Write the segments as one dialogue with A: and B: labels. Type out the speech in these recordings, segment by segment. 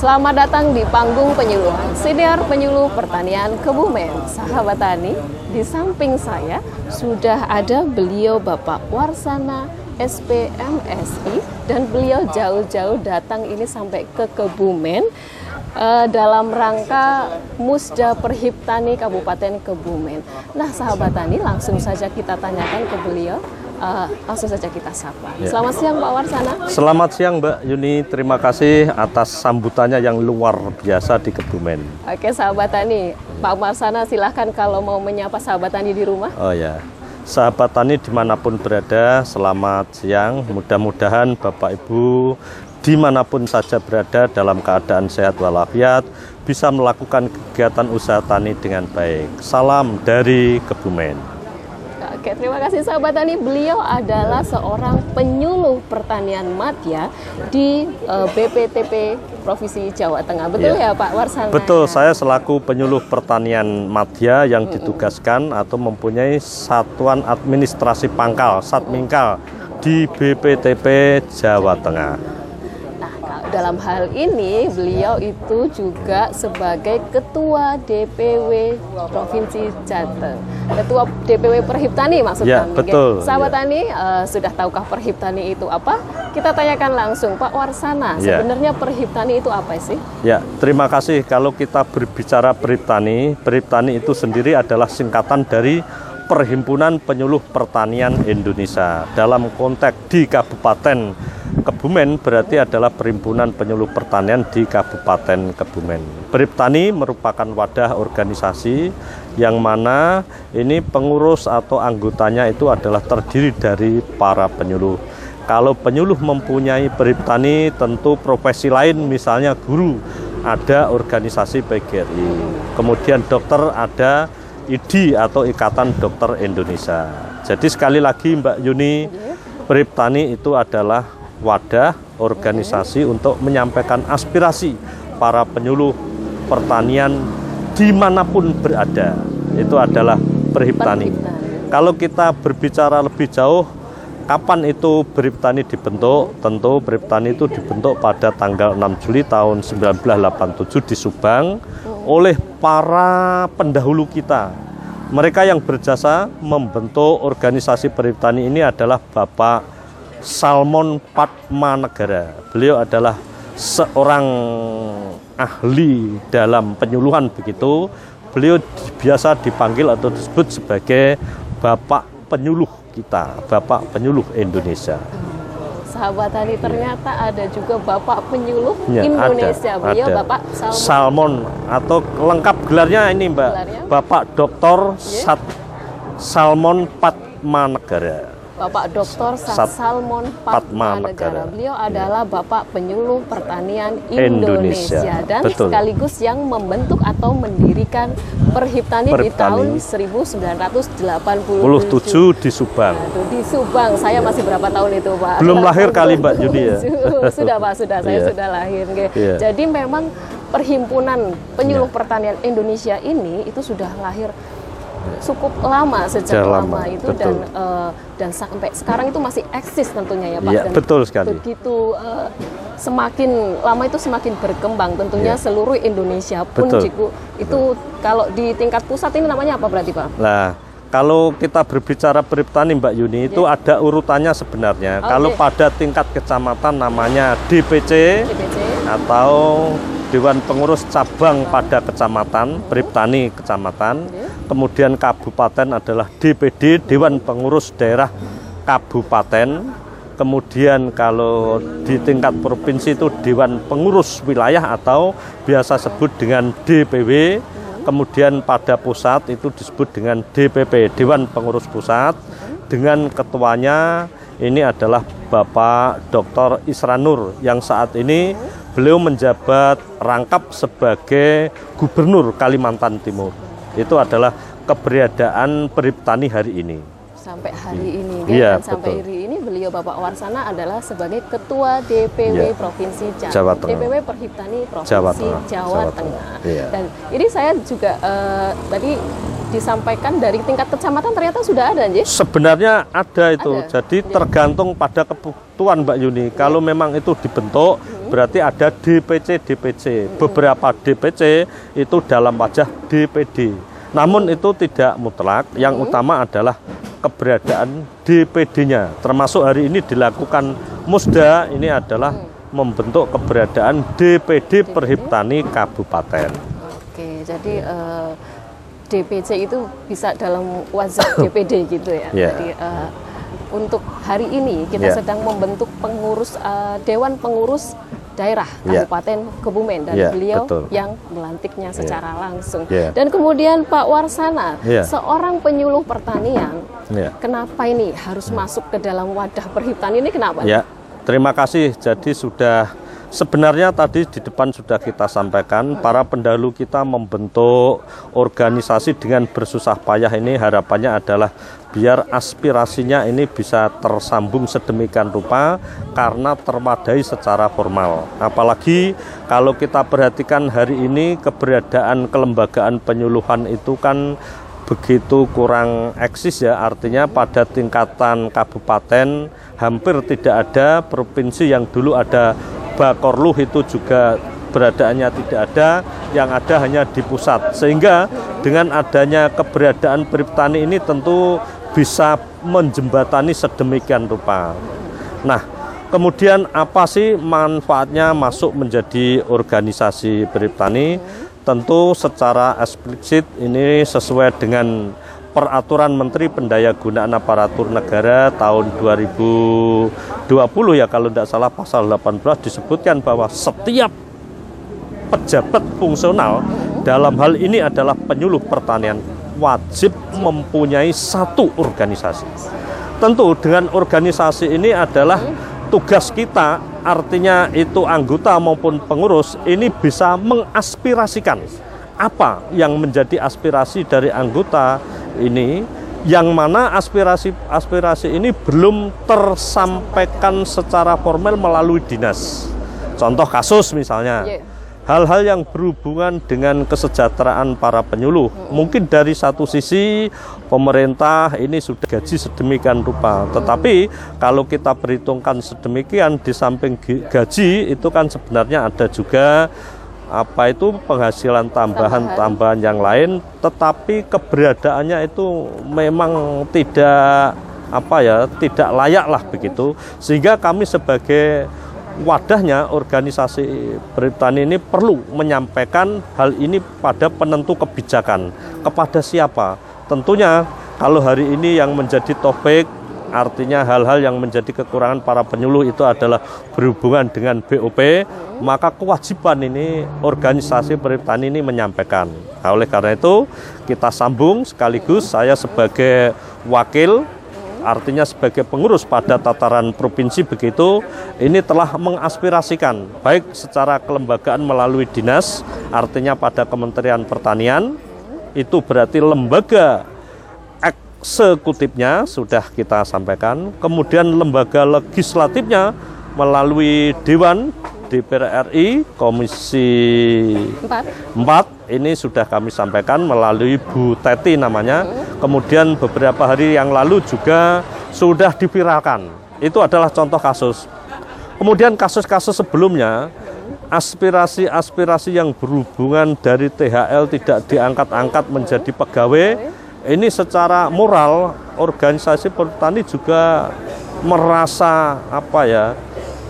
A: Selamat datang di panggung penyuluhan Senior Penyuluh Pertanian Kebumen. Sahabat Tani, di samping saya sudah ada beliau Bapak Warsana SPMSI dan beliau jauh-jauh datang ini sampai ke Kebumen uh, dalam rangka Musda Perhiptani Kabupaten Kebumen. Nah, sahabat tani, langsung saja kita tanyakan ke beliau. Uh, langsung saja kita sapa. Ya. Selamat siang Pak Warsana.
B: Selamat siang Mbak Yuni. Terima kasih atas sambutannya yang luar biasa di Kebumen.
A: Oke sahabat tani, Pak Warsana silahkan kalau mau menyapa sahabat tani di rumah.
B: Oh ya, sahabat tani di mana pun berada, selamat siang. Mudah-mudahan Bapak Ibu di mana pun saja berada dalam keadaan sehat walafiat bisa melakukan kegiatan usaha tani dengan baik. Salam dari Kebumen.
A: Oke, terima kasih sahabat tani. Beliau adalah seorang penyuluh pertanian madya di uh, eh, BPTP Provinsi Jawa Tengah. Betul ya, ya Pak Warsana?
B: Betul, saya selaku penyuluh pertanian madya yang ditugaskan atau mempunyai satuan administrasi pangkal, Satmingkal di BPTP Jawa Tengah
A: dalam hal ini beliau itu juga sebagai ketua DPW Provinsi Jateng. Ketua DPW Perhiptani maksud
B: ya,
A: kami.
B: Betul.
A: Sahabat ya. Tani uh, sudah tahukah Perhiptani itu apa? Kita tanyakan langsung Pak Warsana. Ya. Sebenarnya Perhiptani itu apa sih?
B: Ya, terima kasih. Kalau kita berbicara Perhiptani, Perhiptani itu sendiri adalah singkatan dari Perhimpunan Penyuluh Pertanian Indonesia dalam konteks di Kabupaten Kebumen berarti adalah Perhimpunan Penyuluh Pertanian di Kabupaten Kebumen. Periptani merupakan wadah organisasi yang mana ini pengurus atau anggotanya itu adalah terdiri dari para penyuluh. Kalau penyuluh mempunyai periptani tentu profesi lain misalnya guru ada organisasi PGRI. Kemudian dokter ada IDI atau Ikatan Dokter Indonesia. Jadi sekali lagi Mbak Yuni, Periptani itu adalah wadah organisasi untuk menyampaikan aspirasi para penyuluh pertanian di mana pun berada. Itu adalah Perhiptani. Kalau kita berbicara lebih jauh, kapan itu Perhiptani dibentuk? Tentu Perhiptani itu dibentuk pada tanggal 6 Juli tahun 1987 di Subang oleh para pendahulu kita. Mereka yang berjasa membentuk organisasi perhutani ini adalah Bapak Salmon Patmanegara. Beliau adalah seorang ahli dalam penyuluhan begitu. Beliau biasa dipanggil atau disebut sebagai Bapak Penyuluh kita, Bapak Penyuluh Indonesia
A: sahabat tani ternyata ada juga Bapak penyuluh ya, Indonesia. Ada, Beliau
B: ada.
A: Bapak
B: Salmon. Salmon atau lengkap gelarnya ini Mbak. Gelarnya? Bapak Doktor yeah. Sat Salmon Patmanegara.
A: Bapak Dr. Salmon Patma Negara. Beliau adalah Bapak Penyuluh Pertanian Indonesia, Indonesia. dan Betul. sekaligus yang membentuk atau mendirikan Perhiptani di tahun 1987
B: di Subang.
A: Nah, di Subang. Saya masih berapa tahun itu, Pak?
B: Belum lahir kali Mbak Juni ya.
A: sudah, Pak, sudah. Saya yeah. sudah lahir. Yeah. Jadi memang Perhimpunan Penyuluh yeah. Pertanian Indonesia ini itu sudah lahir cukup lama sejak lama, lama itu betul. dan uh, dan sampai sekarang itu masih eksis tentunya ya Pak.
B: Ya,
A: dan
B: betul sekali.
A: Begitu uh, semakin lama itu semakin berkembang tentunya ya. seluruh Indonesia pun betul. Jiku, itu betul. kalau di tingkat pusat ini namanya apa berarti Pak?
B: Nah, kalau kita berbicara periptani Mbak Yuni itu ya. ada urutannya sebenarnya. Okay. Kalau pada tingkat kecamatan namanya DPC, DPC. atau Dewan Pengurus Cabang pada Kecamatan, Periptani Kecamatan. Kemudian Kabupaten adalah DPD, Dewan Pengurus Daerah Kabupaten. Kemudian kalau di tingkat provinsi itu Dewan Pengurus Wilayah atau biasa sebut dengan DPW. Kemudian pada pusat itu disebut dengan DPP, Dewan Pengurus Pusat. Dengan ketuanya ini adalah Bapak Dr. Isranur yang saat ini beliau menjabat rangkap sebagai Gubernur Kalimantan Timur. Itu adalah keberadaan Periptani hari ini.
A: Sampai hari ini, ya, dan sampai hari ini beliau Bapak Warsana adalah sebagai Ketua DPW ya. Provinsi Jawa, Jawa Tengah. DPW Perhiptani Provinsi Jawa Tengah. Jawa, Jawa Tengah. Tengah. Ya. Dan ini saya juga uh, tadi disampaikan dari tingkat kecamatan ternyata sudah ada, Nji?
B: Sebenarnya ada itu. Ada. Jadi ya. tergantung pada kebutuhan Mbak Yuni. Ya. Kalau memang itu dibentuk, hmm berarti ada DPC DPC. Beberapa DPC itu dalam wajah DPD. Namun itu tidak mutlak. Yang utama adalah keberadaan DPD-nya. Termasuk hari ini dilakukan musda ini adalah membentuk keberadaan DPD Perhiptani Kabupaten.
A: Oke, jadi uh, eh, DPC itu bisa dalam wajah DPD gitu ya.
B: Yeah.
A: Jadi uh, untuk hari ini kita yeah. sedang membentuk pengurus uh, Dewan Pengurus daerah ya. Kabupaten yeah. Kebumen dan yeah, beliau betul. yang melantiknya ya. secara yeah. langsung. Yeah. Dan kemudian Pak Warsana, yeah. seorang penyuluh pertanian, yeah. kenapa ini harus yeah. masuk ke dalam wadah perhiptan ini kenapa?
B: Ya, terima kasih. Jadi sudah Sebenarnya tadi di depan sudah kita sampaikan para pendahulu kita membentuk organisasi dengan bersusah payah ini harapannya adalah biar aspirasinya ini bisa tersambung sedemikian rupa karena terwadai secara formal. Apalagi kalau kita perhatikan hari ini keberadaan kelembagaan penyuluhan itu kan begitu kurang eksis ya artinya pada tingkatan kabupaten hampir tidak ada provinsi yang dulu ada Bakorluh itu juga beradaannya tidak ada, yang ada hanya di pusat. Sehingga dengan adanya keberadaan Periptani ini tentu bisa menjembatani sedemikian rupa. Nah, kemudian apa sih manfaatnya masuk menjadi organisasi Periptani? Tentu secara eksplisit ini sesuai dengan peraturan Menteri Pendayagunaan Aparatur Negara tahun 2020 ya kalau tidak salah pasal 18 disebutkan bahwa setiap pejabat fungsional dalam hal ini adalah penyuluh pertanian wajib mempunyai satu organisasi. Tentu dengan organisasi ini adalah tugas kita artinya itu anggota maupun pengurus ini bisa mengaspirasikan apa yang menjadi aspirasi dari anggota ini yang mana aspirasi-aspirasi ini belum tersampaikan secara formal melalui dinas. Contoh kasus misalnya, iya. hal-hal yang berhubungan dengan kesejahteraan para penyuluh. Mungkin dari satu sisi pemerintah ini sudah gaji sedemikian rupa, tetapi kalau kita perhitungkan sedemikian di samping gaji itu kan sebenarnya ada juga apa itu penghasilan tambahan-tambahan yang lain tetapi keberadaannya itu memang tidak apa ya tidak layak lah begitu. Sehingga kami sebagai wadahnya organisasi Britani ini perlu menyampaikan hal ini pada penentu kebijakan. Kepada siapa? Tentunya kalau hari ini yang menjadi topik artinya hal-hal yang menjadi kekurangan para penyuluh itu adalah berhubungan dengan BOP, maka kewajiban ini organisasi pertanian ini menyampaikan. Nah, oleh karena itu kita sambung sekaligus saya sebagai wakil artinya sebagai pengurus pada tataran provinsi begitu ini telah mengaspirasikan baik secara kelembagaan melalui dinas artinya pada Kementerian Pertanian itu berarti lembaga eksekutifnya sudah kita sampaikan, kemudian lembaga legislatifnya melalui Dewan DPR RI Komisi 4. 4 ini sudah kami sampaikan melalui Bu Teti namanya. Kemudian beberapa hari yang lalu juga sudah diviralkan. Itu adalah contoh kasus. Kemudian kasus-kasus sebelumnya aspirasi-aspirasi yang berhubungan dari THL tidak diangkat-angkat menjadi pegawai ini secara moral organisasi petani juga merasa apa ya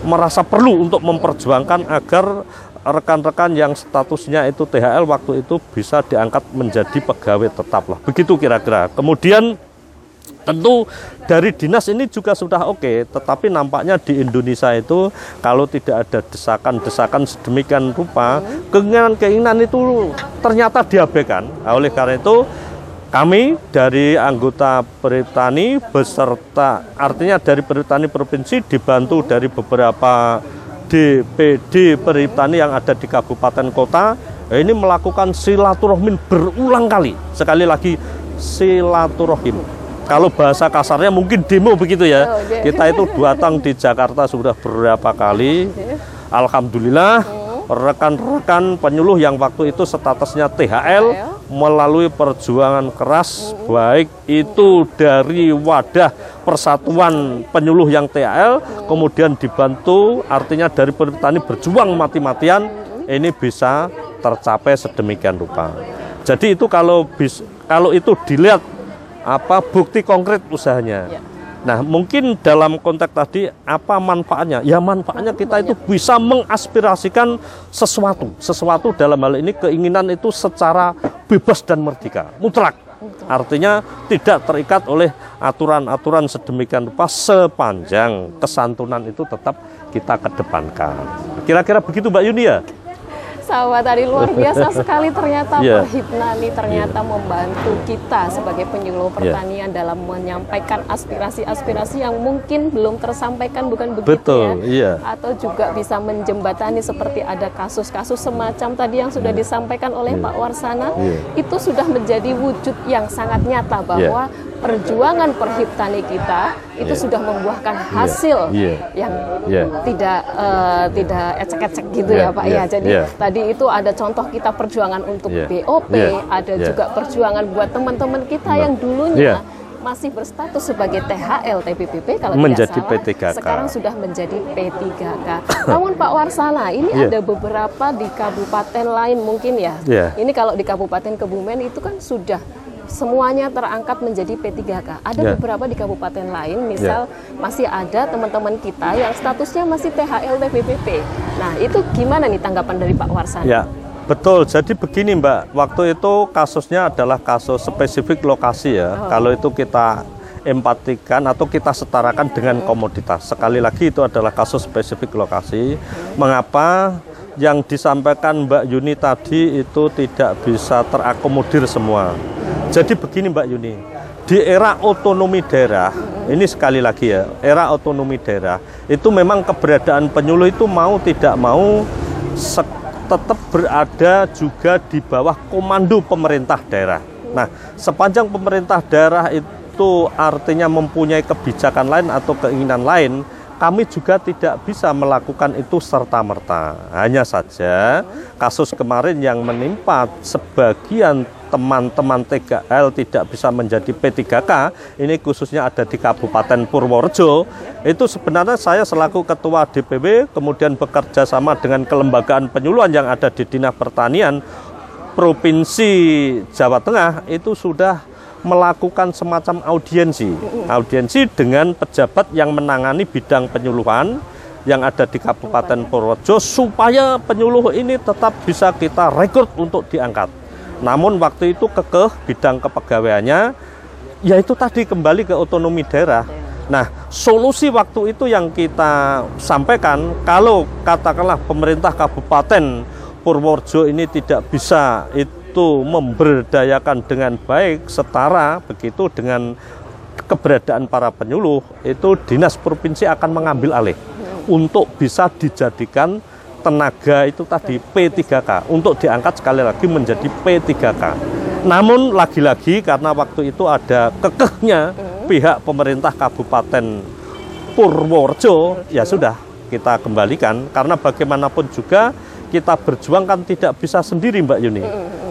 B: merasa perlu untuk memperjuangkan agar rekan-rekan yang statusnya itu THL waktu itu bisa diangkat menjadi pegawai tetap lah. Begitu kira-kira. Kemudian tentu dari dinas ini juga sudah oke okay, tetapi nampaknya di Indonesia itu kalau tidak ada desakan-desakan sedemikian rupa keinginan-keinginan itu ternyata diabaikan. Nah, oleh karena itu kami dari anggota Peritani beserta artinya dari Peritani Provinsi dibantu dari beberapa DPD Peritani yang ada di kabupaten kota ini melakukan silaturahmi berulang kali. Sekali lagi silaturahim. Kalau bahasa kasarnya mungkin demo begitu ya. Oh, Kita itu datang di Jakarta sudah beberapa kali. Alhamdulillah oh. rekan-rekan penyuluh yang waktu itu statusnya THL melalui perjuangan keras baik itu dari wadah persatuan penyuluh yang TAL kemudian dibantu artinya dari petani berjuang mati-matian ini bisa tercapai sedemikian rupa. Jadi itu kalau bis, kalau itu dilihat apa bukti konkret usahanya.
A: Ya.
B: Nah, mungkin dalam konteks tadi apa manfaatnya? Ya manfaatnya kita itu bisa mengaspirasikan sesuatu, sesuatu dalam hal ini keinginan itu secara bebas dan merdeka, mutlak. Artinya tidak terikat oleh aturan-aturan sedemikian rupa sepanjang kesantunan itu tetap kita kedepankan. Kira-kira begitu Mbak Yuni ya?
A: Sahabat tadi luar biasa sekali ternyata
B: yeah.
A: Perhipnani ternyata yeah. membantu kita sebagai penyuluh iya. pertanian yeah. dalam menyampaikan aspirasi-aspirasi yang mungkin belum tersampaikan bukan begitu
B: Betul,
A: ya
B: yeah.
A: atau juga bisa menjembatani seperti ada kasus-kasus semacam tadi yang sudah yeah. disampaikan oleh yeah. Pak Warsana yeah. itu sudah menjadi wujud yang sangat nyata bahwa yeah perjuangan perhiptani kita itu yeah. sudah membuahkan iya. hasil yeah. yang yeah. tidak uh, tidak ecek-ecek gitu yeah. ya Pak yeah. ya. Jadi yeah. tadi itu ada contoh kita perjuangan untuk yeah. BOP, yeah. ada yeah. juga perjuangan buat teman-teman kita yeah. yang dulunya yeah masih berstatus sebagai THL TPPP kalau
B: menjadi
A: tidak
B: salah,
A: P3K. sekarang sudah menjadi P3K. Namun Pak Warsala, ini yeah. ada beberapa di kabupaten lain mungkin ya. Yeah. Ini kalau di Kabupaten Kebumen itu kan sudah semuanya terangkat menjadi P3K. Ada yeah. beberapa di kabupaten lain, misal yeah. masih ada teman-teman kita yang statusnya masih THL TPPP. Nah, itu gimana nih tanggapan dari Pak Warsan?
B: Ya, betul. Jadi begini Mbak, waktu itu kasusnya adalah kasus spesifik lokasi ya. Oh. Kalau itu kita empatikan atau kita setarakan dengan hmm. komoditas. Sekali lagi itu adalah kasus spesifik lokasi. Hmm. Mengapa yang disampaikan Mbak Yuni tadi itu tidak bisa terakomodir semua? Jadi begini Mbak Yuni, di era otonomi daerah, ini sekali lagi ya, era otonomi daerah, itu memang keberadaan penyuluh itu mau tidak mau tetap berada juga di bawah komando pemerintah daerah. Nah, sepanjang pemerintah daerah itu artinya mempunyai kebijakan lain atau keinginan lain, kami juga tidak bisa melakukan itu serta-merta. Hanya saja kasus kemarin yang menimpa sebagian teman-teman TKL tidak bisa menjadi P3K, ini khususnya ada di Kabupaten Purworejo, itu sebenarnya saya selaku Ketua DPW, kemudian bekerja sama dengan kelembagaan penyuluhan yang ada di Dinas Pertanian Provinsi Jawa Tengah, itu sudah melakukan semacam audiensi, audiensi dengan pejabat yang menangani bidang penyuluhan, yang ada di Kabupaten Purworejo supaya penyuluh ini tetap bisa kita rekrut untuk diangkat. Namun waktu itu kekeh bidang kepegawaiannya yaitu tadi kembali ke otonomi daerah. Nah, solusi waktu itu yang kita sampaikan kalau katakanlah pemerintah Kabupaten Purworejo ini tidak bisa itu memberdayakan dengan baik setara begitu dengan keberadaan para penyuluh itu dinas provinsi akan mengambil alih untuk bisa dijadikan tenaga itu tadi P3K untuk diangkat sekali lagi menjadi P3K. Namun lagi-lagi karena waktu itu ada kekehnya pihak pemerintah Kabupaten Purworejo, ya sudah kita kembalikan. Karena bagaimanapun juga kita berjuang kan tidak bisa sendiri Mbak Yuni.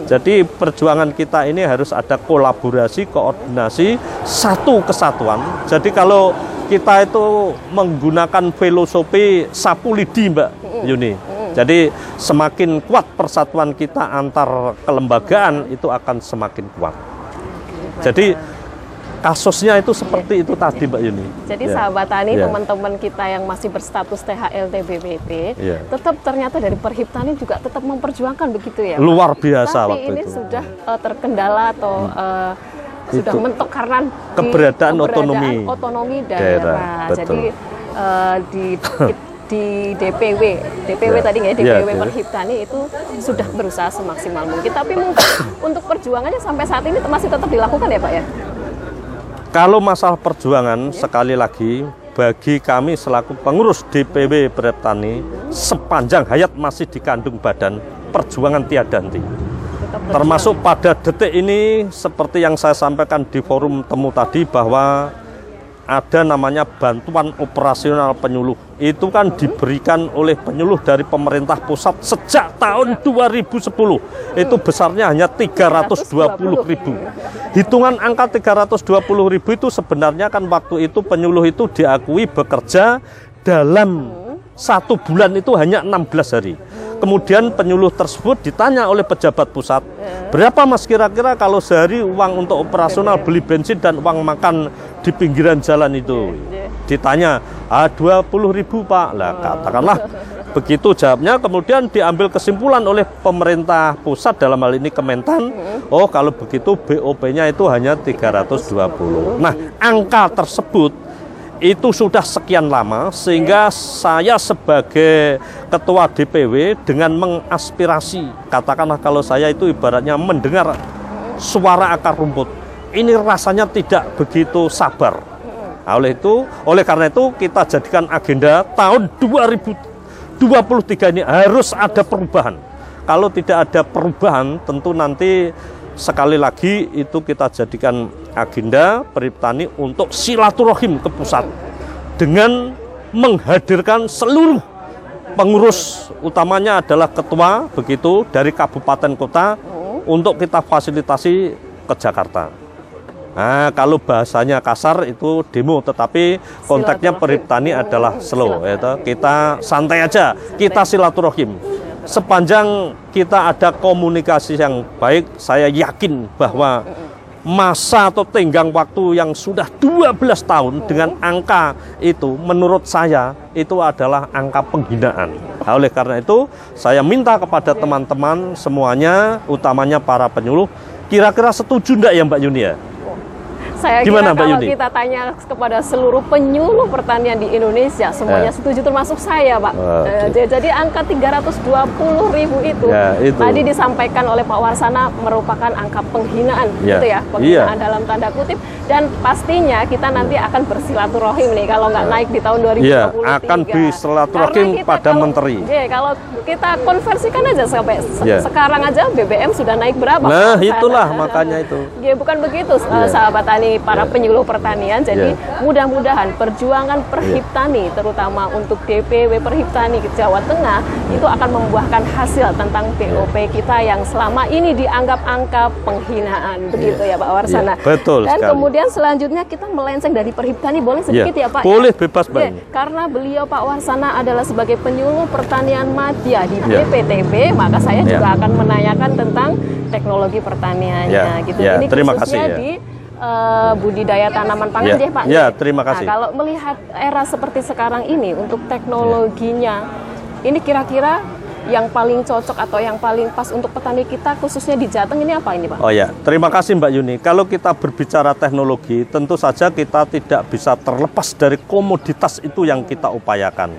B: Jadi perjuangan kita ini harus ada kolaborasi, koordinasi, satu kesatuan. Jadi kalau kita itu menggunakan filosofi sapu lidi Mbak Yuni. Jadi semakin kuat persatuan kita antar kelembagaan itu akan semakin kuat. Jadi kasusnya itu seperti itu tadi Mbak Yuni.
A: Jadi yeah. sahabat tani yeah. teman-teman kita yang masih berstatus THL TBBP yeah. tetap ternyata dari Perhiptani juga tetap memperjuangkan begitu ya.
B: Luar biasa
A: Tapi
B: waktu
A: ini
B: itu.
A: sudah uh, terkendala atau uh, sudah mentok karena
B: keberadaan, di, otonomi
A: otonomi daerah. daerah. Jadi uh, di di DPW, DPW ya. tadi ya, DPW ya, Perhiptani itu sudah berusaha semaksimal mungkin. Tapi mungkin untuk perjuangannya sampai saat ini masih tetap dilakukan ya Pak ya?
B: Kalau masalah perjuangan, ya. sekali lagi, bagi kami selaku pengurus DPW Perhiptani, sepanjang hayat masih dikandung badan, perjuangan tiada henti termasuk pada detik ini seperti yang saya sampaikan di forum temu tadi bahwa ada namanya bantuan operasional penyuluh. Itu kan diberikan oleh penyuluh dari pemerintah pusat sejak tahun 2010. Itu besarnya hanya 320 ribu. Hitungan angka 320 ribu itu sebenarnya kan waktu itu penyuluh itu diakui bekerja dalam satu bulan itu hanya 16 hari. Kemudian penyuluh tersebut ditanya oleh pejabat pusat, berapa mas kira-kira kalau sehari uang untuk operasional beli bensin dan uang makan di pinggiran jalan itu? Ditanya, ah 20 ribu pak. Lah katakanlah begitu jawabnya kemudian diambil kesimpulan oleh pemerintah pusat dalam hal ini Kementan. Oh kalau begitu BOP-nya itu hanya 320 nah angka tersebut itu sudah sekian lama sehingga saya sebagai ketua DPW dengan mengaspirasi katakanlah kalau saya itu ibaratnya mendengar suara akar rumput ini rasanya tidak begitu sabar. Nah, oleh itu oleh karena itu kita jadikan agenda tahun 2023 ini harus ada perubahan. Kalau tidak ada perubahan tentu nanti sekali lagi itu kita jadikan agenda Periptani untuk silaturahim ke pusat dengan menghadirkan seluruh pengurus. Utamanya adalah ketua begitu dari kabupaten kota untuk kita fasilitasi ke Jakarta. Nah, kalau bahasanya kasar itu demo, tetapi konteksnya Periptani adalah slow, ya kita santai aja, kita silaturahim sepanjang kita ada komunikasi yang baik, saya yakin bahwa masa atau tenggang waktu yang sudah 12 tahun dengan angka itu menurut saya itu adalah angka penghinaan. Nah, oleh karena itu saya minta kepada teman-teman semuanya utamanya para penyuluh kira-kira setuju enggak ya Mbak Yuni ya?
A: Saya Gimana, kira Mbak kalau Yuni? kita tanya kepada seluruh penyuluh pertanian di Indonesia, semuanya eh. setuju termasuk saya, Pak. Uh, jadi angka 320 ribu itu, ya, itu tadi disampaikan oleh Pak Warsana merupakan angka penghinaan, ya. gitu ya, penghinaan iya. dalam tanda kutip. Dan pastinya kita nanti akan bersilaturahim nih kalau nggak naik di tahun 2023. Ya,
B: akan bersilaturahim pada kalau, menteri.
A: Ya, kalau kita konversikan aja sampai ya. sekarang aja BBM sudah naik berapa?
B: Nah, itulah makanya itu.
A: Ya, bukan begitu, ya. sahabat tani para yeah. penyuluh pertanian. Jadi yeah. mudah-mudahan perjuangan Perhiptani yeah. terutama untuk DPW Perhiptani Jawa Tengah itu akan membuahkan hasil tentang BOP kita yang selama ini dianggap angka penghinaan yeah. begitu ya Pak Warsana.
B: Yeah. Betul
A: Dan
B: sekali.
A: kemudian selanjutnya kita melenceng dari Perhiptani boleh sedikit yeah. ya Pak?
B: Boleh ya? bebas Pak.
A: Karena beliau Pak Warsana adalah sebagai penyuluh pertanian madya di yeah. BPTB, maka saya yeah. juga akan menanyakan tentang teknologi pertaniannya yeah. gitu.
B: Yeah. Ini Terima kasih ya. di
A: uh, budidaya tanaman pangan ya,
B: ya Pak. Ya, terima kasih.
A: Nah, kalau melihat era seperti sekarang ini untuk teknologinya, ya. ini kira-kira yang paling cocok atau yang paling pas untuk petani kita khususnya di Jateng ini apa ini Pak?
B: Oh ya, terima kasih Mbak Yuni. Kalau kita berbicara teknologi, tentu saja kita tidak bisa terlepas dari komoditas itu yang kita upayakan.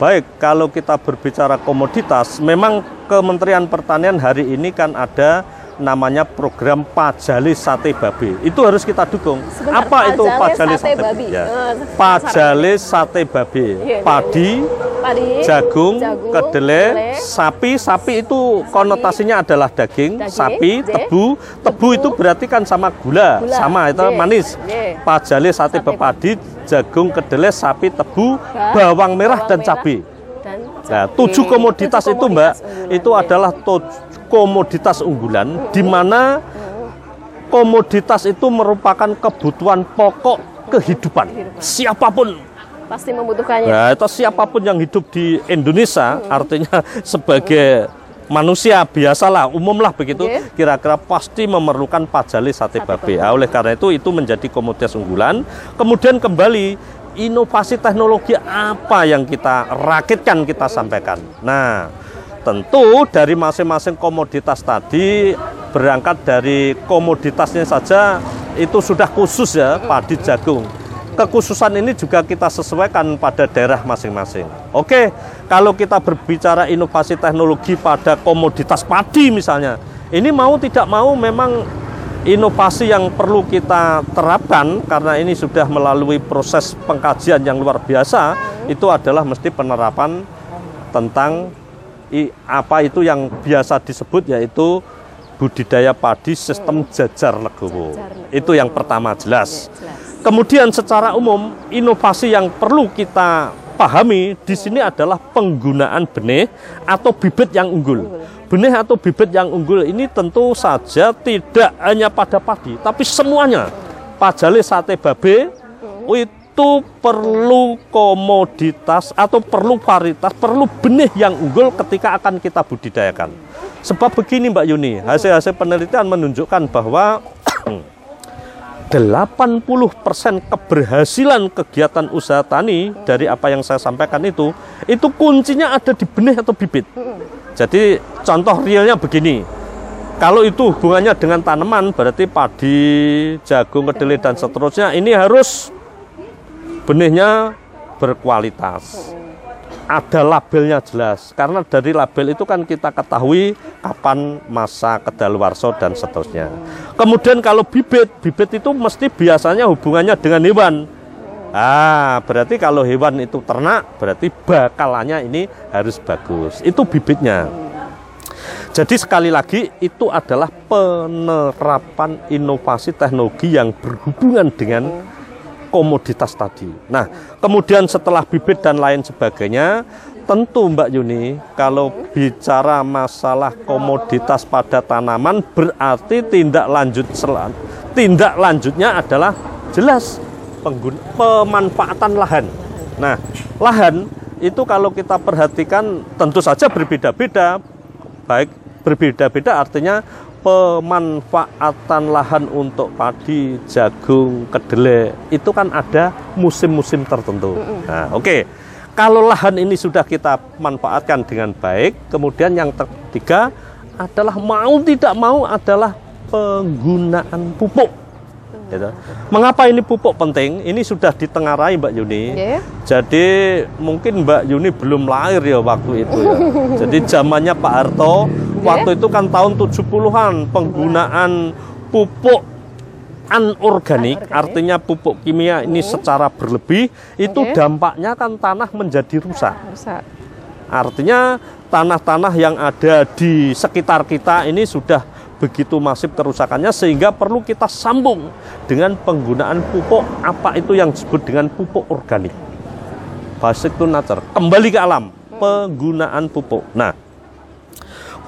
B: Baik, kalau kita berbicara komoditas, memang Kementerian Pertanian hari ini kan ada namanya program Pajali Sate Babi. Itu harus kita dukung.
A: Sebentar,
B: Apa
A: pajale
B: itu Pajali Sate, sate Babi? Ya. Uh, pajali Sate Babi. Yeah, iya. Padi, Padi, jagung, jagung kedelai, sapi. Sapi itu konotasinya adalah daging, daging sapi, tebu. Tebu itu berarti kan sama gula, gula. sama itu manis. Yeah. Pajali Sate, sate Bepadi, jagung, kedelai, sapi, tebu, bawang merah bawang dan cabai. Nah, tujuh komoditas, tujuh komoditas itu Mbak, itu adalah komoditas unggulan di mana komoditas itu merupakan kebutuhan pokok kehidupan. Siapa pun
A: pasti membutuhkannya.
B: Nah, itu siapa pun yang hidup di Indonesia hmm. artinya sebagai manusia biasalah, umumlah begitu, kira-kira pasti memerlukan pajali sate, sate babi. Nah, oleh karena itu itu menjadi komoditas unggulan. Kemudian kembali inovasi teknologi apa yang kita rakitkan kita sampaikan. Nah, tentu dari masing-masing komoditas tadi berangkat dari komoditasnya saja itu sudah khusus ya padi jagung. Kekhususan ini juga kita sesuaikan pada daerah masing-masing. Oke kalau kita berbicara inovasi teknologi pada komoditas padi misalnya ini mau tidak mau memang inovasi yang perlu kita terapkan karena ini sudah melalui proses pengkajian yang luar biasa itu adalah mesti penerapan tentang apa itu yang biasa disebut yaitu budidaya padi sistem jajar legowo. Jajar legowo. Itu yang pertama jelas. Ya, jelas. Kemudian secara umum inovasi yang perlu kita pahami di sini adalah penggunaan benih atau bibit yang unggul. Benih atau bibit yang unggul ini tentu saja tidak hanya pada padi, tapi semuanya. Pajale sate babe itu perlu komoditas atau perlu varietas, perlu benih yang unggul ketika akan kita budidayakan. Sebab begini Mbak Yuni, hasil-hasil penelitian menunjukkan bahwa 80% keberhasilan kegiatan usaha tani dari apa yang saya sampaikan itu itu kuncinya ada di benih atau bibit. Jadi contoh realnya begini. Kalau itu hubungannya dengan tanaman berarti padi, jagung, kedelai dan seterusnya ini harus benihnya berkualitas. Ada labelnya jelas. Karena dari label itu kan kita ketahui kapan masa kedaluarsa dan seterusnya. Kemudian kalau bibit bibit itu mesti biasanya hubungannya dengan hewan. Ah berarti kalau hewan itu ternak berarti bakalannya ini harus bagus. Itu bibitnya. Jadi sekali lagi itu adalah penerapan inovasi teknologi yang berhubungan dengan komoditas tadi. Nah, kemudian setelah bibit dan lain sebagainya, tentu Mbak Yuni, kalau bicara masalah komoditas pada tanaman berarti tindak lanjut selan. Tindak lanjutnya adalah jelas penggun pemanfaatan lahan. Nah, lahan itu kalau kita perhatikan tentu saja berbeda-beda. Baik berbeda-beda artinya pemanfaatan lahan untuk padi, jagung, kedelai itu kan ada musim-musim tertentu. Nah, oke. Okay. Kalau lahan ini sudah kita manfaatkan dengan baik, kemudian yang ketiga adalah mau tidak mau adalah penggunaan pupuk. Gitu. Mengapa ini pupuk penting? Ini sudah ditengarai Mbak Yuni. Yeah. Jadi mungkin Mbak Yuni belum lahir ya waktu itu ya. Jadi zamannya Pak Harto Waktu itu kan tahun 70-an penggunaan pupuk anorganik, artinya pupuk kimia ini hmm. secara berlebih, itu okay. dampaknya kan tanah menjadi rusak. rusak. Artinya tanah-tanah yang ada di sekitar kita ini sudah begitu masif kerusakannya sehingga perlu kita sambung dengan penggunaan pupuk apa itu yang disebut dengan pupuk organik. Basic to nature, kembali ke alam, penggunaan pupuk. Nah,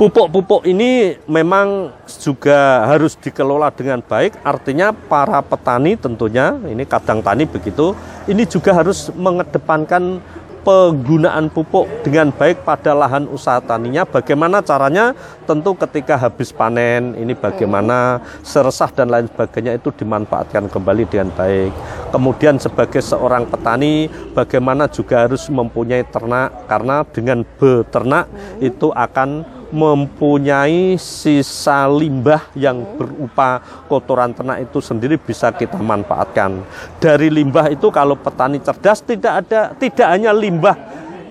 B: Pupuk-pupuk ini memang juga harus dikelola dengan baik, artinya para petani tentunya, ini kadang tani begitu, ini juga harus mengedepankan penggunaan pupuk dengan baik pada lahan usaha taninya. Bagaimana caranya? Tentu ketika habis panen, ini bagaimana seresah dan lain sebagainya itu dimanfaatkan kembali dengan baik. Kemudian sebagai seorang petani, bagaimana juga harus mempunyai ternak, karena dengan beternak itu akan mempunyai sisa limbah yang berupa kotoran ternak itu sendiri bisa kita manfaatkan. Dari limbah itu kalau petani cerdas tidak ada tidak hanya limbah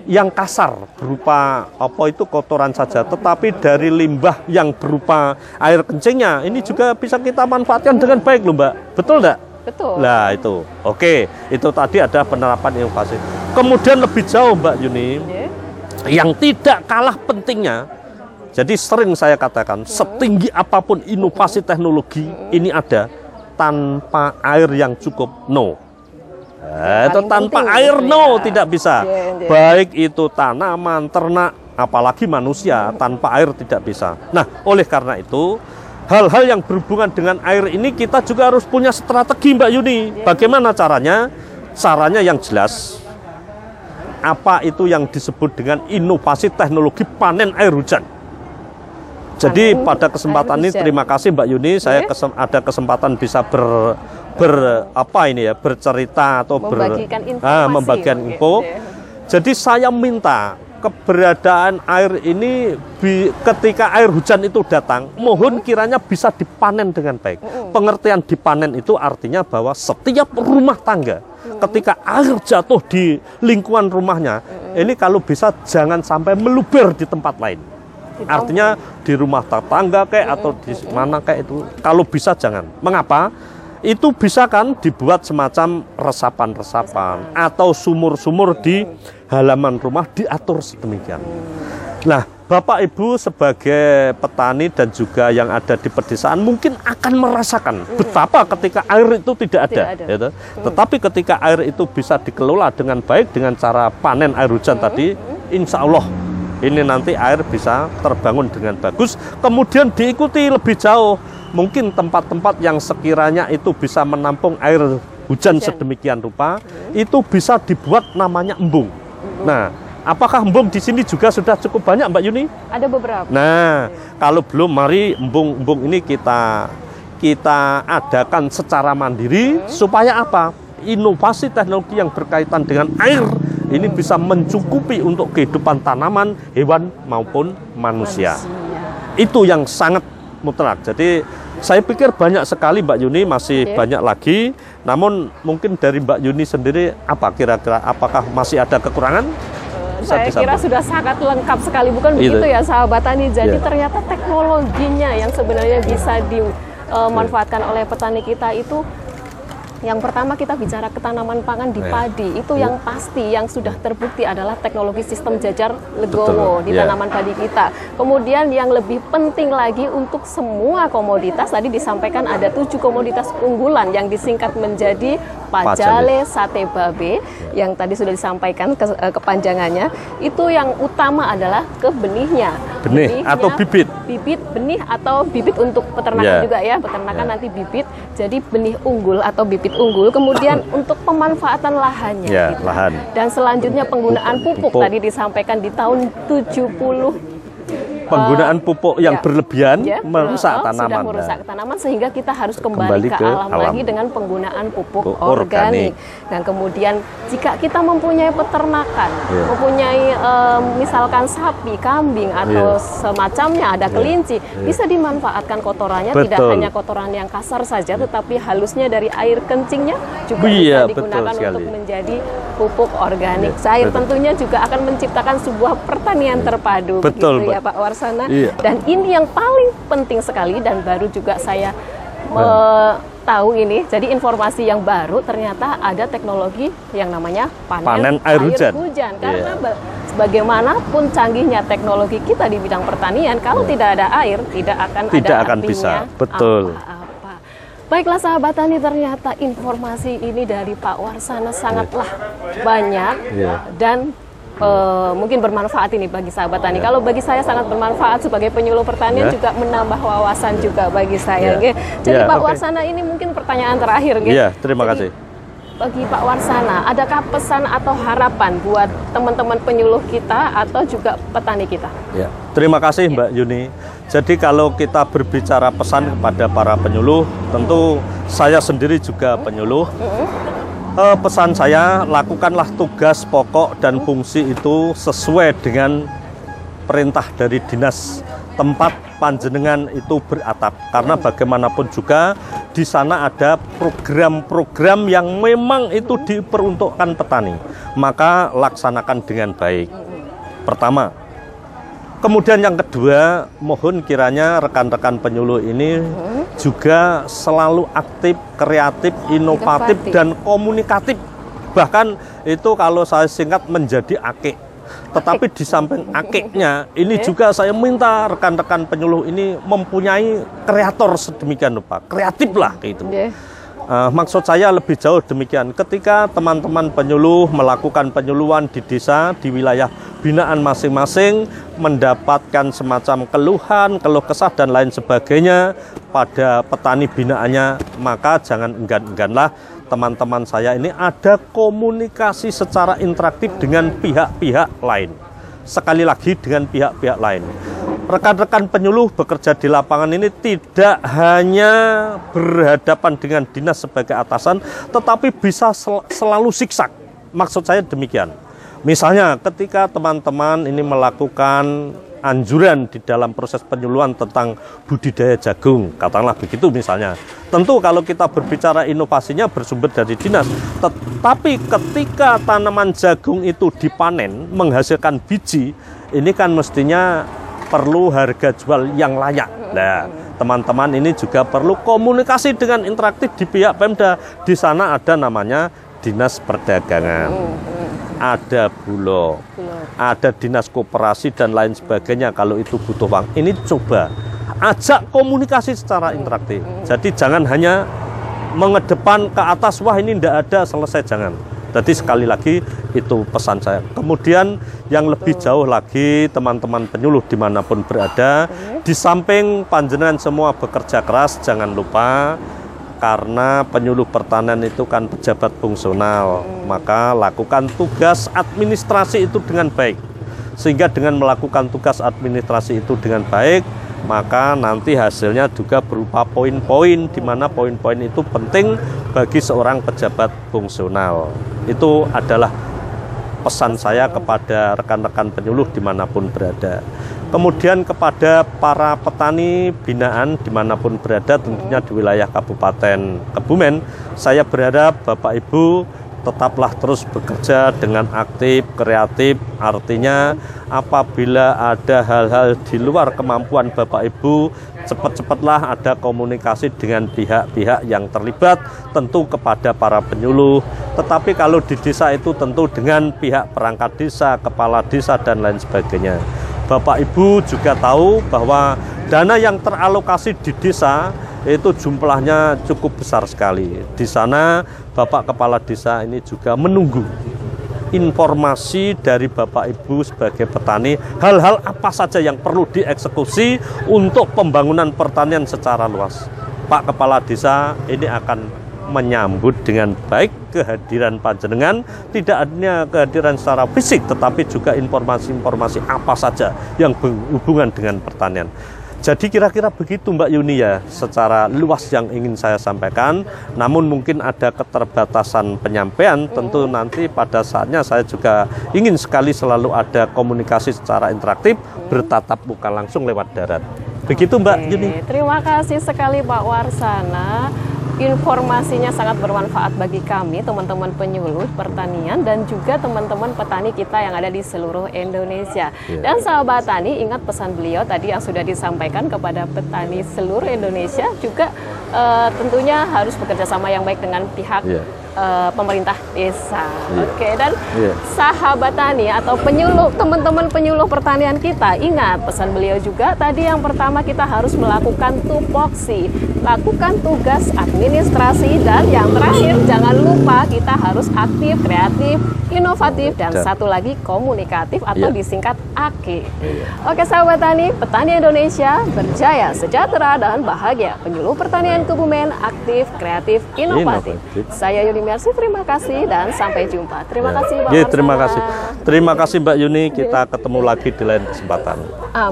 B: yang kasar berupa apa itu kotoran saja, tetapi dari limbah yang berupa air kencingnya ini juga bisa kita manfaatkan dengan baik loh Mbak. Betul enggak?
A: Betul.
B: Nah itu, oke, itu tadi ada penerapan inovasi. Kemudian lebih jauh Mbak Yuni, yeah. yang tidak kalah pentingnya jadi sering saya katakan, setinggi apa pun inovasi teknologi ini ada, tanpa air yang cukup, no. Nah, itu tanpa air, no, ya. tidak bisa. Yeah, yeah. Baik itu tanaman, ternak, apalagi manusia, tanpa air tidak bisa. Nah, oleh karena itu, hal-hal yang berhubungan dengan air ini kita juga harus punya strategi Mbak Yuni. Bagaimana caranya? Caranya yang jelas. Apa itu yang disebut dengan inovasi teknologi panen air hujan? Jadi pada kesempatan ini terima kasih Mbak Yuni, saya kesem, ada kesempatan bisa ber, ber apa ini ya bercerita atau
A: membagikan ber,
B: ah, membagikan info. Jadi saya minta keberadaan air ini bi, ketika air hujan itu datang, mohon kiranya bisa dipanen dengan baik. Pengertian dipanen itu artinya bahwa setiap rumah tangga ketika air jatuh di lingkungan rumahnya, ini kalau bisa jangan sampai meluber di tempat lain. Artinya di rumah tetangga kayak atau di mana kayak itu kalau bisa jangan. Mengapa? Itu bisa kan dibuat semacam resapan-resapan atau sumur-sumur di halaman rumah diatur sedemikian. Nah, Bapak Ibu sebagai petani dan juga yang ada di pedesaan mungkin akan merasakan betapa ketika air itu tidak ada,
A: Tidak ada.
B: gitu. Tetapi ketika air itu bisa dikelola dengan baik dengan cara panen air hujan tadi, insya Allah ini nanti air bisa terbangun dengan bagus. Kemudian diikuti lebih jauh, mungkin tempat-tempat yang sekiranya itu bisa menampung air hujan
A: Hujan.
B: sedemikian rupa, itu bisa dibuat namanya embung. Nah, apakah embung di sini juga sudah cukup banyak, Mbak Yuni?
A: Ada beberapa.
B: Nah, kalau belum mari embung-embung ini kita kita adakan secara mandiri supaya apa? Inovasi teknologi yang berkaitan dengan air ini bisa mencukupi untuk kehidupan tanaman, hewan maupun manusia. Itu yang sangat mutlak. Jadi saya pikir banyak sekali Mbak Yuni masih
A: Oke.
B: banyak lagi. Namun mungkin dari Mbak Yuni sendiri apa kira-kira apakah masih ada kekurangan? Bisa
A: Saya kira sudah sangat lengkap sekali, bukan
B: Itu.
A: begitu ya sahabat tani. Jadi
B: Iya.
A: ternyata teknologinya yang sebenarnya bisa dimanfaatkan oleh petani kita itu yang pertama kita bicara ketanaman pangan di
B: Iya.
A: padi itu
B: Iya.
A: yang pasti yang sudah terbukti adalah teknologi sistem jajar legowo
B: Betul,
A: di
B: iya.
A: tanaman padi kita. Kemudian yang lebih penting lagi untuk semua komoditas tadi disampaikan ada tujuh komoditas unggulan yang disingkat menjadi pajale, sate babe yang tadi sudah disampaikan ke- eh, kepanjangannya. Itu yang utama adalah ke benihnya.
B: Benih atau bibit?
A: Bibit, benih atau bibit untuk peternakan
B: Iya.
A: juga ya. Peternakan
B: Iya.
A: nanti bibit jadi benih unggul atau bibit unggul. Kemudian untuk pemanfaatan lahannya.
B: Ya,
A: gitu.
B: lahan.
A: Dan selanjutnya penggunaan pupuk,
B: Pupuk.
A: tadi disampaikan di tahun 70
B: Penggunaan pupuk yang
A: ya.
B: berlebihan
A: ya,
B: merusak
A: oh,
B: tanaman.
A: Sudah merusak tanaman sehingga kita harus kembali,
B: Kembali
A: ke,
B: ke
A: alam,
B: alam.
A: lagi dengan penggunaan pupuk organik.
B: organik.
A: Dan kemudian jika kita mempunyai peternakan,
B: Iya.
A: mempunyai em, misalkan sapi, kambing atau
B: Iya.
A: semacamnya ada kelinci, bisa dimanfaatkan kotorannya tidak
B: Betul.
A: hanya kotoran yang kasar saja tetapi halusnya dari air kencingnya juga
B: Iya,
A: bisa digunakan
B: sekali.
A: untuk menjadi pupuk organik. Cair
B: betul.
A: tentunya juga akan menciptakan sebuah pertanian terpadu
B: Betul,
A: begitu ya. Pak Warsana.
B: Iya.
A: Dan ini yang paling penting sekali dan baru juga saya me- tahu ini. Jadi informasi yang baru ternyata ada teknologi yang namanya panen,
B: Panen air hujan.
A: Karena
B: Iya.
A: ba- bagaimanapun canggihnya teknologi kita di bidang pertanian, kalau tidak ada air tidak akan
B: Iya. Tidak
A: ada
B: akan bisa. Betul.
A: apa-apa. Baiklah sahabat tani, ternyata informasi ini dari Pak Warsana sangatlah banyak
B: Iya.
A: dan eh, mungkin bermanfaat ini bagi sahabat tani. Kalau bagi saya sangat bermanfaat sebagai penyuluh pertanian
B: Ya.
A: juga menambah wawasan juga bagi saya.
B: Ya.
A: Jadi
B: Ya,
A: Pak
B: oke.
A: Warsana ini mungkin pertanyaan terakhir.
B: Iya, terima
A: Jadi,
B: kasih.
A: Bagi Pak Warsana, adakah pesan atau harapan buat teman-teman penyuluh kita atau juga petani kita?
B: Ya, terima kasih Mbak Yuni. Jadi kalau kita berbicara pesan kepada para penyuluh, tentu saya sendiri juga penyuluh. Eh, pesan saya lakukanlah tugas pokok dan fungsi itu sesuai dengan perintah dari dinas tempat panjenengan itu beratap. Karena bagaimanapun juga di sana ada program-program yang memang itu diperuntukkan petani. Maka laksanakan dengan baik. Pertama kemudian yang kedua mohon kiranya rekan-rekan penyuluh ini juga selalu aktif kreatif inovatif
A: Inovatif.
B: dan komunikatif bahkan itu kalau saya singkat menjadi akik tetapi di samping akiknya ini
A: Oke.
B: juga saya minta rekan-rekan penyuluh ini mempunyai kreator sedemikian rupa kreatif lah gitu
A: Nggih.
B: Eh, maksud saya lebih jauh demikian. Ketika teman-teman penyuluh melakukan penyuluhan di desa, di wilayah binaan masing-masing, mendapatkan semacam keluhan, keluh kesah dan lain sebagainya pada petani binaannya, maka jangan enggan-engganlah teman-teman saya ini ada komunikasi secara interaktif dengan pihak-pihak lain. Sekali lagi dengan pihak-pihak lain. Rekan-rekan penyuluh bekerja di lapangan ini tidak hanya berhadapan dengan dinas sebagai atasan, tetapi bisa sel- selalu siksak. Maksud saya demikian. Misalnya ketika teman-teman ini melakukan anjuran di dalam proses penyuluhan tentang budidaya jagung, katakanlah begitu misalnya. Tentu kalau kita berbicara inovasinya bersumber dari dinas, tetapi ketika tanaman jagung itu dipanen menghasilkan biji, ini kan mestinya perlu harga jual yang layak. Nah, teman-teman ini juga perlu komunikasi dengan interaktif di pihak Pemda. Di sana ada namanya Dinas Perdagangan. ada bulog, ada dinas koperasi dan lain sebagainya kalau itu butuh uang. Ini coba ajak komunikasi secara interaktif. Jadi jangan hanya mengedepan ke atas, wah ini tidak ada, selesai jangan. Jadi sekali lagi itu pesan saya. Kemudian yang lebih jauh lagi teman-teman penyuluh di mana pun berada, di samping panjenengan semua bekerja keras, jangan lupa karena penyuluh pertanian itu kan pejabat fungsional, maka lakukan tugas administrasi itu dengan baik. Sehingga dengan melakukan tugas administrasi itu dengan baik, maka nanti hasilnya juga berupa poin-poin di mana poin-poin itu penting bagi seorang pejabat fungsional. Itu adalah pesan saya kepada rekan-rekan penyuluh di mana pun berada. Kemudian kepada para petani binaan di mana pun berada tentunya di wilayah Kabupaten Kebumen, saya berharap Bapak Ibu tetaplah terus bekerja dengan aktif, kreatif. Artinya apabila ada hal-hal di luar kemampuan Bapak Ibu, cepat-cepatlah ada komunikasi dengan pihak-pihak yang terlibat, tentu kepada para penyuluh. Tetapi kalau di desa itu tentu dengan pihak perangkat desa, kepala desa dan lain sebagainya. Bapak Ibu juga tahu bahwa dana yang teralokasi di desa itu jumlahnya cukup besar sekali. Di sana Bapak Kepala Desa ini juga menunggu informasi dari Bapak Ibu sebagai petani hal-hal apa saja yang perlu dieksekusi untuk pembangunan pertanian secara luas. Pak Kepala Desa ini akan menyambut dengan baik kehadiran panjenengan tidak hanya kehadiran secara fisik tetapi juga informasi-informasi apa saja yang berhubungan dengan pertanian. Jadi kira-kira begitu Mbak Yuni ya secara luas yang ingin saya sampaikan. Namun mungkin ada keterbatasan penyampaian. Tentu nanti pada saatnya saya juga ingin sekali selalu ada komunikasi secara interaktif bertatap muka langsung lewat darat. Begitu Mbak
A: Oke,
B: Yuni.
A: Terima kasih sekali Pak Warsana. Informasinya sangat bermanfaat bagi kami, teman-teman penyuluh pertanian dan juga teman-teman petani kita yang ada di seluruh Indonesia.
B: Iya.
A: Dan sahabat tani, ingat pesan beliau tadi yang sudah disampaikan kepada petani seluruh Indonesia juga eh, tentunya harus bekerja sama yang baik dengan pihak
B: Iya.
A: Eh, pemerintah desa.
B: Iya.
A: Oke, dan
B: Iya.
A: sahabat tani atau penyuluh teman-teman penyuluh pertanian kita ingat pesan beliau juga tadi yang pertama kita harus melakukan tupoksi lakukan tugas administrasi dan yang terakhir jangan lupa kita harus aktif kreatif inovatif dan
B: Dan-
A: satu lagi komunikatif atau
B: Iya.
A: disingkat AKI oke sahabat tani petani Indonesia berjaya sejahtera dan bahagia penyuluh pertanian Kebumen aktif kreatif inovatif,
B: Inovatif.
A: saya Yuni Mersi terima kasih dan sampai jumpa terima kasih Pak
B: Ya, terima kasih. Terima kasih Mbak Yuni. Kita ketemu lagi di lain kesempatan.
A: Amin.